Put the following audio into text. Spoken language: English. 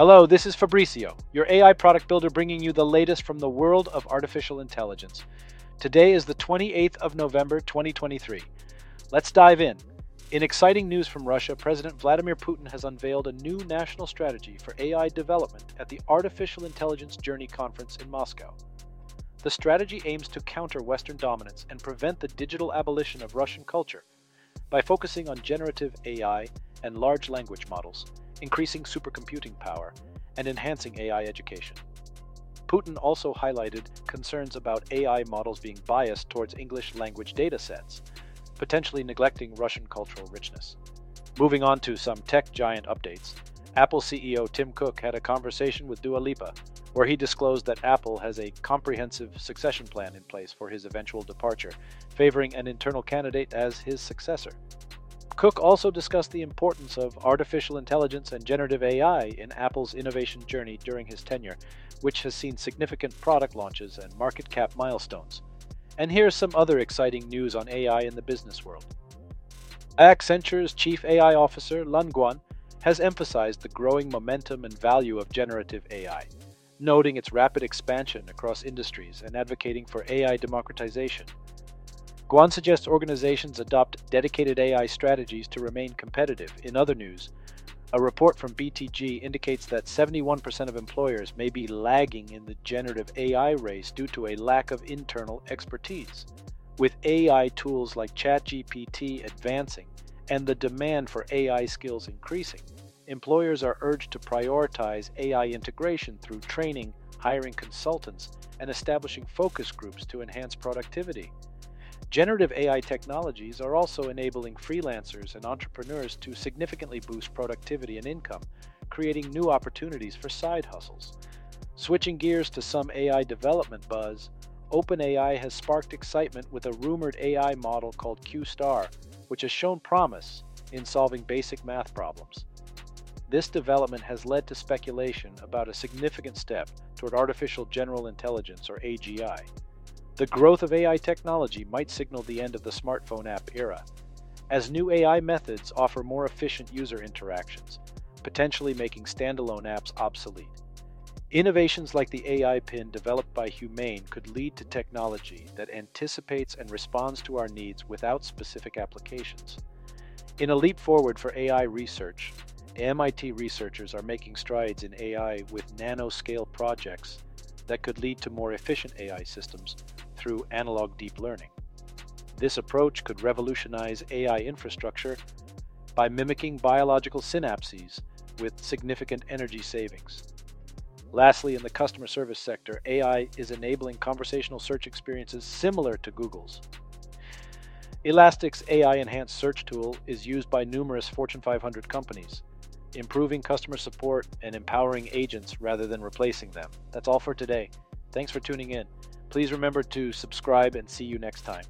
Hello, this is Fabrizio, your AI product builder bringing you the latest from the world of artificial intelligence. Today is the 28th of November 2023. Let's dive in. In exciting news from Russia, President Vladimir Putin has unveiled a new national strategy for AI development at the Artificial Intelligence Journey Conference in Moscow. The strategy aims to counter Western dominance and prevent the digital abolition of Russian culture by focusing on generative AI and large language models, increasing supercomputing power, and enhancing AI education. Putin also highlighted concerns about AI models being biased towards English language datasets, potentially neglecting Russian cultural richness. Moving on to some tech giant updates, Apple CEO Tim Cook had a conversation with Dua Lipa, where he disclosed that Apple has a comprehensive succession plan in place for his eventual departure, favoring an internal candidate as his successor. Cook also discussed the importance of artificial intelligence and generative AI in Apple's innovation journey during his tenure, which has seen significant product launches and market cap milestones. And here's some other exciting news on AI in the business world. Accenture's Chief AI Officer, Lan Guan, has emphasized the growing momentum and value of generative AI, noting its rapid expansion across industries and advocating for AI democratization. Guan suggests organizations adopt dedicated AI strategies to remain competitive. In other news, a report from BTG indicates that 71% of employers may be lagging in the generative AI race due to a lack of internal expertise. With AI tools like ChatGPT advancing and the demand for AI skills increasing, employers are urged to prioritize AI integration through training, hiring consultants, and establishing focus groups to enhance productivity. Generative AI technologies are also enabling freelancers and entrepreneurs to significantly boost productivity and income, creating new opportunities for side hustles. Switching gears to some AI development buzz, OpenAI has sparked excitement with a rumored AI model called QStar, which has shown promise in solving basic math problems. This development has led to speculation about a significant step toward artificial general intelligence, or AGI. The growth of AI technology might signal the end of the smartphone app era, as new AI methods offer more efficient user interactions, potentially making standalone apps obsolete. Innovations like the AI pin developed by Humane could lead to technology that anticipates and responds to our needs without specific applications. In a leap forward for AI research, MIT researchers are making strides in AI with nanoscale projects that could lead to more efficient AI systems through analog deep learning. This approach could revolutionize AI infrastructure by mimicking biological synapses with significant energy savings. Lastly, in the customer service sector, AI is enabling conversational search experiences similar to Google's. Elastic's AI enhanced search tool is used by numerous Fortune 500 companies, improving customer support and empowering agents rather than replacing them. That's all for today. Thanks for tuning in. Please remember to subscribe and see you next time.